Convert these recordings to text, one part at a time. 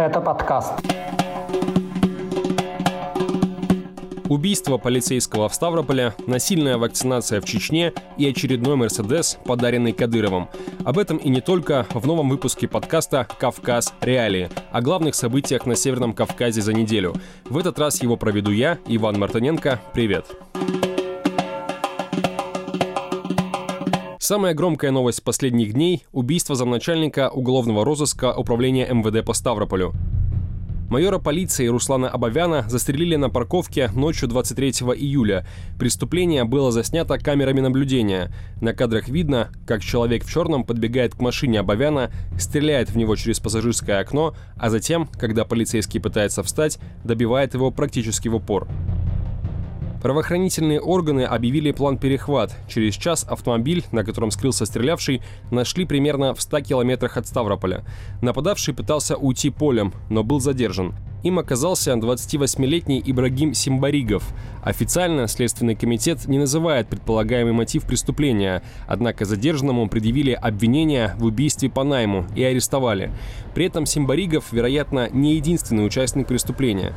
Это подкаст. Убийство полицейского в Ставрополе, насильная вакцинация в Чечне и очередной «Мерседес», подаренный Кадыровым. Об этом и не только в новом выпуске подкаста «Кавказ. Реалии» о главных событиях на Северном Кавказе за неделю. В этот раз его проведу я, Иван Мартыненко. Привет. Самая громкая новость последних дней – убийство замначальника уголовного розыска управления МВД по Ставрополю. Майора полиции Руслана Абавяна застрелили на парковке ночью 23 июля. Преступление было заснято камерами наблюдения. На кадрах видно, как человек в черном подбегает к машине Абавяна, стреляет в него через пассажирское окно, а затем, когда полицейский пытается встать, добивает его практически в упор. Правоохранительные органы объявили план перехват. Через час автомобиль, на котором скрылся стрелявший, нашли примерно в 100 километрах от Ставрополя. Нападавший пытался уйти полем, но был задержан. Им оказался 28-летний Ибрагим Симбаригов. Официально Следственный комитет не называет предполагаемый мотив преступления, однако задержанному предъявили обвинение в убийстве по найму и арестовали. При этом Симбаригов, вероятно, не единственный участник преступления.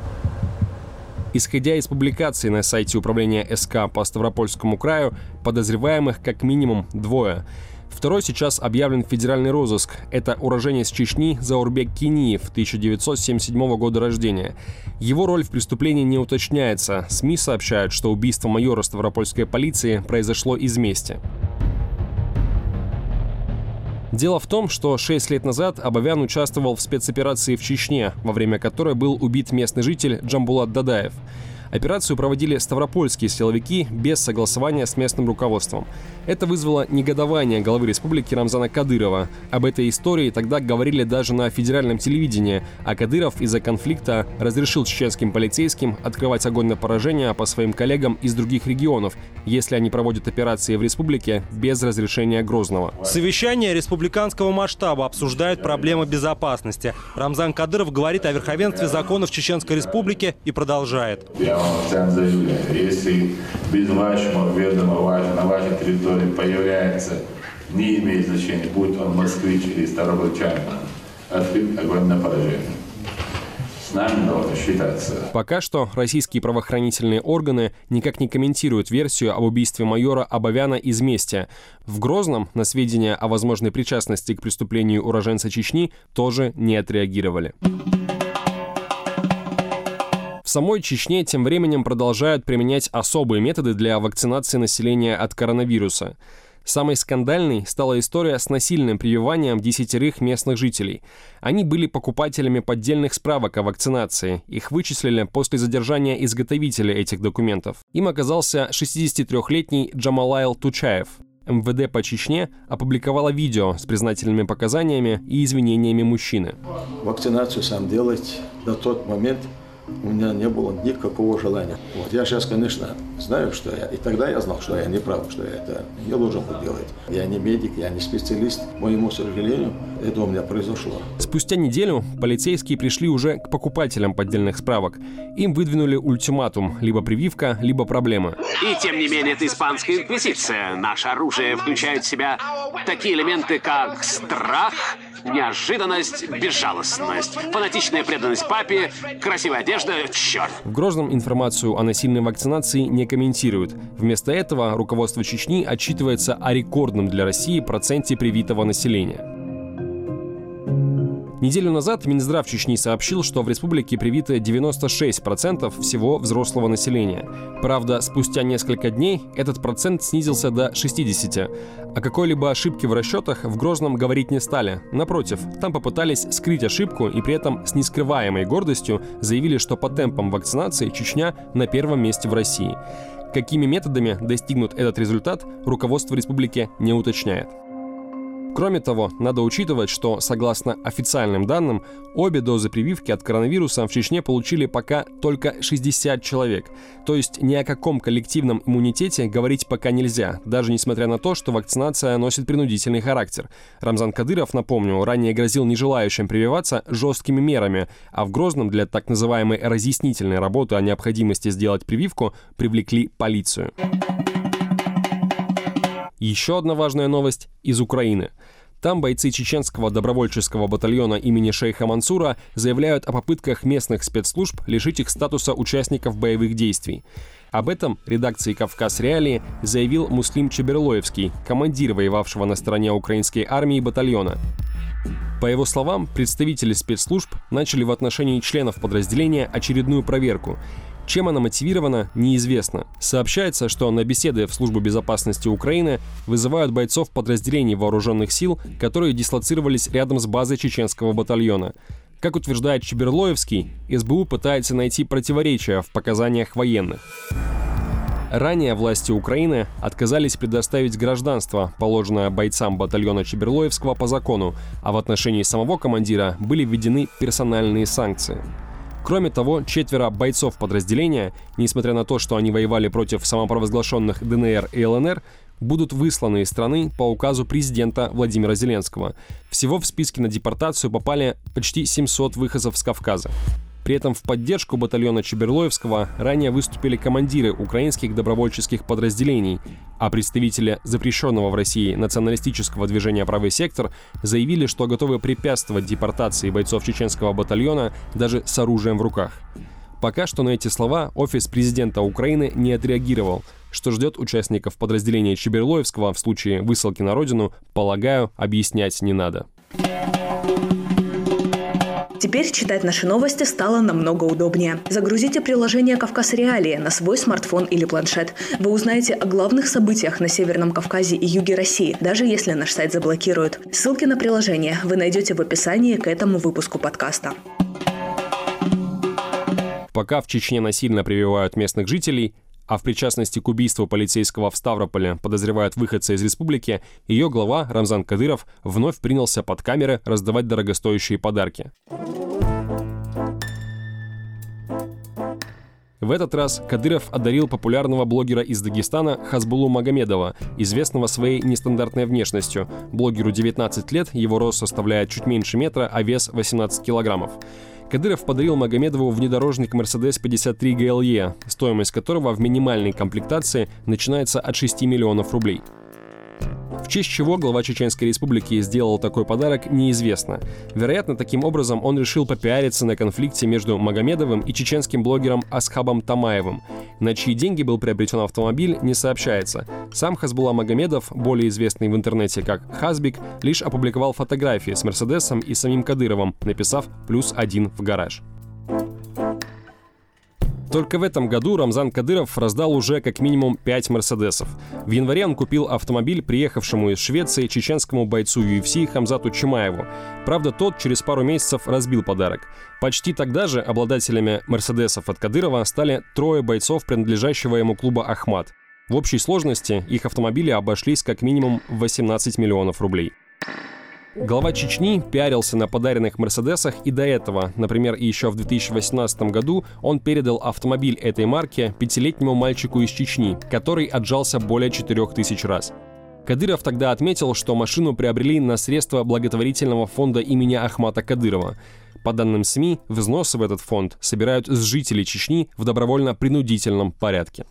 Исходя из публикации на сайте управления СК по Ставропольскому краю, подозреваемых как минимум двое. Второй сейчас объявлен федеральный розыск. Это уроженец Чечни Заурбек Киниев, 1977 года рождения. Его роль в преступлении не уточняется. СМИ сообщают, что убийство майора Ставропольской полиции произошло из мести. Дело в том, что 6 лет назад Абавян участвовал в спецоперации в Чечне, во время которой был убит местный житель Джамбулат Дадаев. Операцию проводили ставропольские силовики без согласования с местным руководством. Это вызвало негодование главы республики Рамзана Кадырова. Об этой истории тогда говорили даже на федеральном телевидении, а Кадыров из-за конфликта разрешил чеченским полицейским открывать огонь на поражение по своим коллегам из других регионов, если они проводят операции в республике без разрешения Грозного. Совещание республиканского масштаба обсуждают проблемы безопасности. Рамзан Кадыров говорит о верховенстве законов Чеченской республики и продолжает. Официально заявляю, если без вашего ведома на вашей территории появляется, не имеет значения, будет он москвич или ставропольчанин, открыт огонь на поражение. С нами должно считаться. Пока что российские правоохранительные органы никак не комментируют версию об убийстве майора Абавяна из мести. В Грозном на сведения о возможной причастности к преступлению уроженца Чечни тоже не отреагировали самой Чечне тем временем продолжают применять особые методы для вакцинации населения от коронавируса. Самой скандальной стала история с насильным прививанием десятерых местных жителей. Они были покупателями поддельных справок о вакцинации. Их вычислили после задержания изготовителя этих документов. Им оказался 63-летний Джамалайл Тучаев. МВД по Чечне опубликовала видео с признательными показаниями и извинениями мужчины. Вакцинацию сам делать до тот момент, у меня не было никакого желания. Вот. Я сейчас, конечно, знаю, что я, и тогда я знал, что я не прав, что я это не должен был делать. Я не медик, я не специалист. Моему сожалению, это у меня произошло. Спустя неделю полицейские пришли уже к покупателям поддельных справок. Им выдвинули ультиматум – либо прививка, либо проблемы. И тем не менее, это испанская инквизиция. Наше оружие включает в себя такие элементы, как страх, неожиданность, безжалостность, фанатичная преданность папе, красивая одежда, черт. В Грозном информацию о насильной вакцинации не комментируют. Вместо этого руководство Чечни отчитывается о рекордном для России проценте привитого населения. Неделю назад Минздрав Чечни сообщил, что в республике привито 96% всего взрослого населения. Правда, спустя несколько дней этот процент снизился до 60%. О какой-либо ошибке в расчетах в Грозном говорить не стали. Напротив, там попытались скрыть ошибку и при этом с нескрываемой гордостью заявили, что по темпам вакцинации Чечня на первом месте в России. Какими методами достигнут этот результат, руководство республики не уточняет. Кроме того, надо учитывать, что, согласно официальным данным, обе дозы прививки от коронавируса в Чечне получили пока только 60 человек. То есть ни о каком коллективном иммунитете говорить пока нельзя, даже несмотря на то, что вакцинация носит принудительный характер. Рамзан Кадыров, напомню, ранее грозил нежелающим прививаться жесткими мерами, а в Грозном для так называемой разъяснительной работы о необходимости сделать прививку привлекли полицию. Еще одна важная новость из Украины – Там бойцы чеченского добровольческого батальона имени шейха Мансура заявляют о попытках местных спецслужб лишить их статуса участников боевых действий. Об этом редакции «Кавказ Реалии» заявил Муслим Чеберлоевский, командир воевавшего на стороне украинской армии батальона. По его словам, представители спецслужб начали в отношении членов подразделения очередную проверку. Чем она мотивирована, неизвестно. Сообщается, что на беседы в Службу безопасности Украины вызывают бойцов подразделений вооруженных сил, которые дислоцировались рядом с базой чеченского батальона. Как утверждает Чеберлоевский, СБУ пытается найти противоречия в показаниях военных. Ранее власти Украины отказались предоставить гражданство, положенное бойцам батальона Чеберлоевского по закону, а в отношении самого командира были введены персональные санкции. Кроме того, четверо бойцов подразделения, несмотря на то, что они воевали против самопровозглашенных ДНР и ЛНР, будут высланы из страны по указу президента Владимира Зеленского. Всего в списке на депортацию попали почти 700 выходцев с Кавказа. При этом в поддержку батальона Чеберлоевского ранее выступили командиры украинских добровольческих подразделений, а представители запрещенного в России националистического движения «Правый сектор» заявили, что готовы препятствовать депортации бойцов чеченского батальона даже с оружием в руках. Пока что на эти слова офис президента Украины не отреагировал. Что ждет участников подразделения Чеберлоевского в случае высылки на родину, полагаю, объяснять не надо. Теперь читать наши новости стало намного удобнее. Загрузите приложение «Кавказ Реалии» на свой смартфон или планшет. Вы узнаете о главных событиях на Северном Кавказе и юге России, даже если наш сайт заблокируют. Ссылки на приложение вы найдете в описании к этому выпуску подкаста. Пока в Чечне насильно прививают местных жителей, а в причастности к убийству полицейского в Ставрополе подозревают выходца из республики, ее глава Рамзан Кадыров вновь принялся под камеры раздавать дорогостоящие подарки. В этот раз Кадыров одарил популярного блогера из Дагестана Хазбулу Магомедова, известного своей нестандартной внешностью. Блогеру 19 лет, его рост составляет чуть меньше метра, а вес 18 килограммов. Кадыров подарил Магомедову внедорожник Mercedes 53 GLE, стоимость которого в минимальной комплектации начинается от 6 миллионов рублей. В честь чего глава Чеченской Республики сделал такой подарок, неизвестно. Вероятно, таким образом он решил попиариться на конфликте между Магомедовым и чеченским блогером Асхабом Тамаевым. На чьи деньги был приобретен автомобиль, не сообщается. Сам Хазбула Магомедов, более известный в интернете как Хазбик, лишь опубликовал фотографии с Мерседесом и самим Кадыровым, написав «плюс один в гараж». Только в этом году Рамзан Кадыров раздал уже как минимум 5 «Мерседесов». В январе он купил автомобиль приехавшему из Швеции чеченскому бойцу UFC Хамзату Чимаеву. Правда, тот через пару месяцев разбил подарок. Почти тогда же обладателями «Мерседесов» от Кадырова стали трое бойцов, принадлежащего ему клуба «Ахмат». В общей сложности их автомобили обошлись как минимум в 18 миллионов рублей. Глава Чечни пиарился на подаренных Мерседесах и до этого. Например, еще в 2018 году он передал автомобиль этой марки пятилетнему мальчику из Чечни, который отжался более 4000 раз. Кадыров тогда отметил, что машину приобрели на средства благотворительного фонда имени Ахмата Кадырова. По данным СМИ, взносы в этот фонд собирают с жителей Чечни в добровольно-принудительном порядке.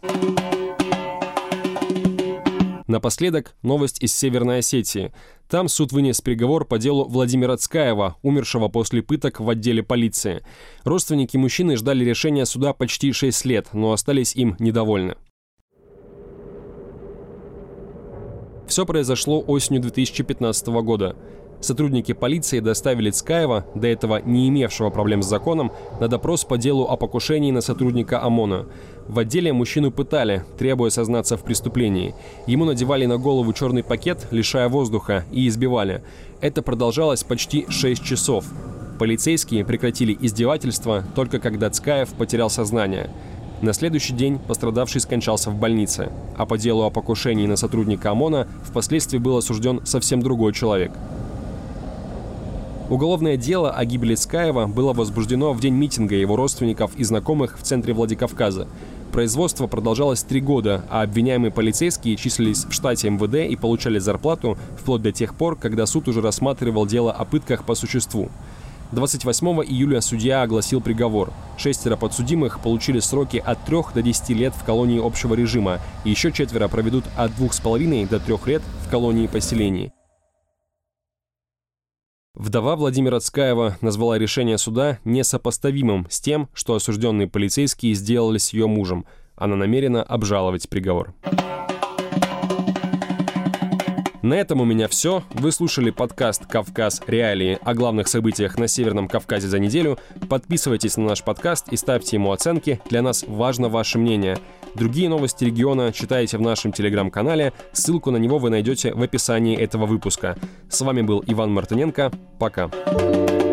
Напоследок новость из Северной Осетии. Там суд вынес приговор по делу Владимира Цкаева, умершего после пыток в отделе полиции. Родственники мужчины ждали решения суда почти 6 лет, но остались им недовольны. Все произошло осенью 2015 года. Сотрудники полиции доставили Цкаева, до этого не имевшего проблем с законом, на допрос по делу о покушении на сотрудника ОМОНа. В отделе мужчину пытали, требуя сознаться в преступлении. Ему надевали на голову черный пакет, лишая воздуха, и избивали. Это продолжалось почти 6 часов. Полицейские прекратили издевательство только когда Цкаев потерял сознание. На следующий день пострадавший скончался в больнице, а по делу о покушении на сотрудника ОМОНа впоследствии был осужден совсем другой человек – Уголовное дело о гибели Скаева было возбуждено в день митинга его родственников и знакомых в центре Владикавказа. Производство продолжалось три года, а обвиняемые полицейские числились в штате МВД и получали зарплату вплоть до тех пор, когда суд уже рассматривал дело о пытках по существу. 28 июля судья огласил приговор. Шестеро подсудимых получили сроки от 3 до 10 лет в колонии общего режима, и еще четверо проведут от 2,5 до 3 лет в колонии поселений. Вдова Владимира Цкаева назвала решение суда несопоставимым с тем, что осужденные полицейские сделали с ее мужем. Она намерена обжаловать приговор. На этом у меня все. Вы слушали подкаст «Кавказ. Реалии» о главных событиях на Северном Кавказе за неделю. Подписывайтесь на наш подкаст и ставьте ему оценки. Для нас важно ваше мнение. Другие новости региона читайте в нашем телеграм-канале. Ссылку на него вы найдете в описании этого выпуска. С вами был Иван Мартыненко. Пока. Студия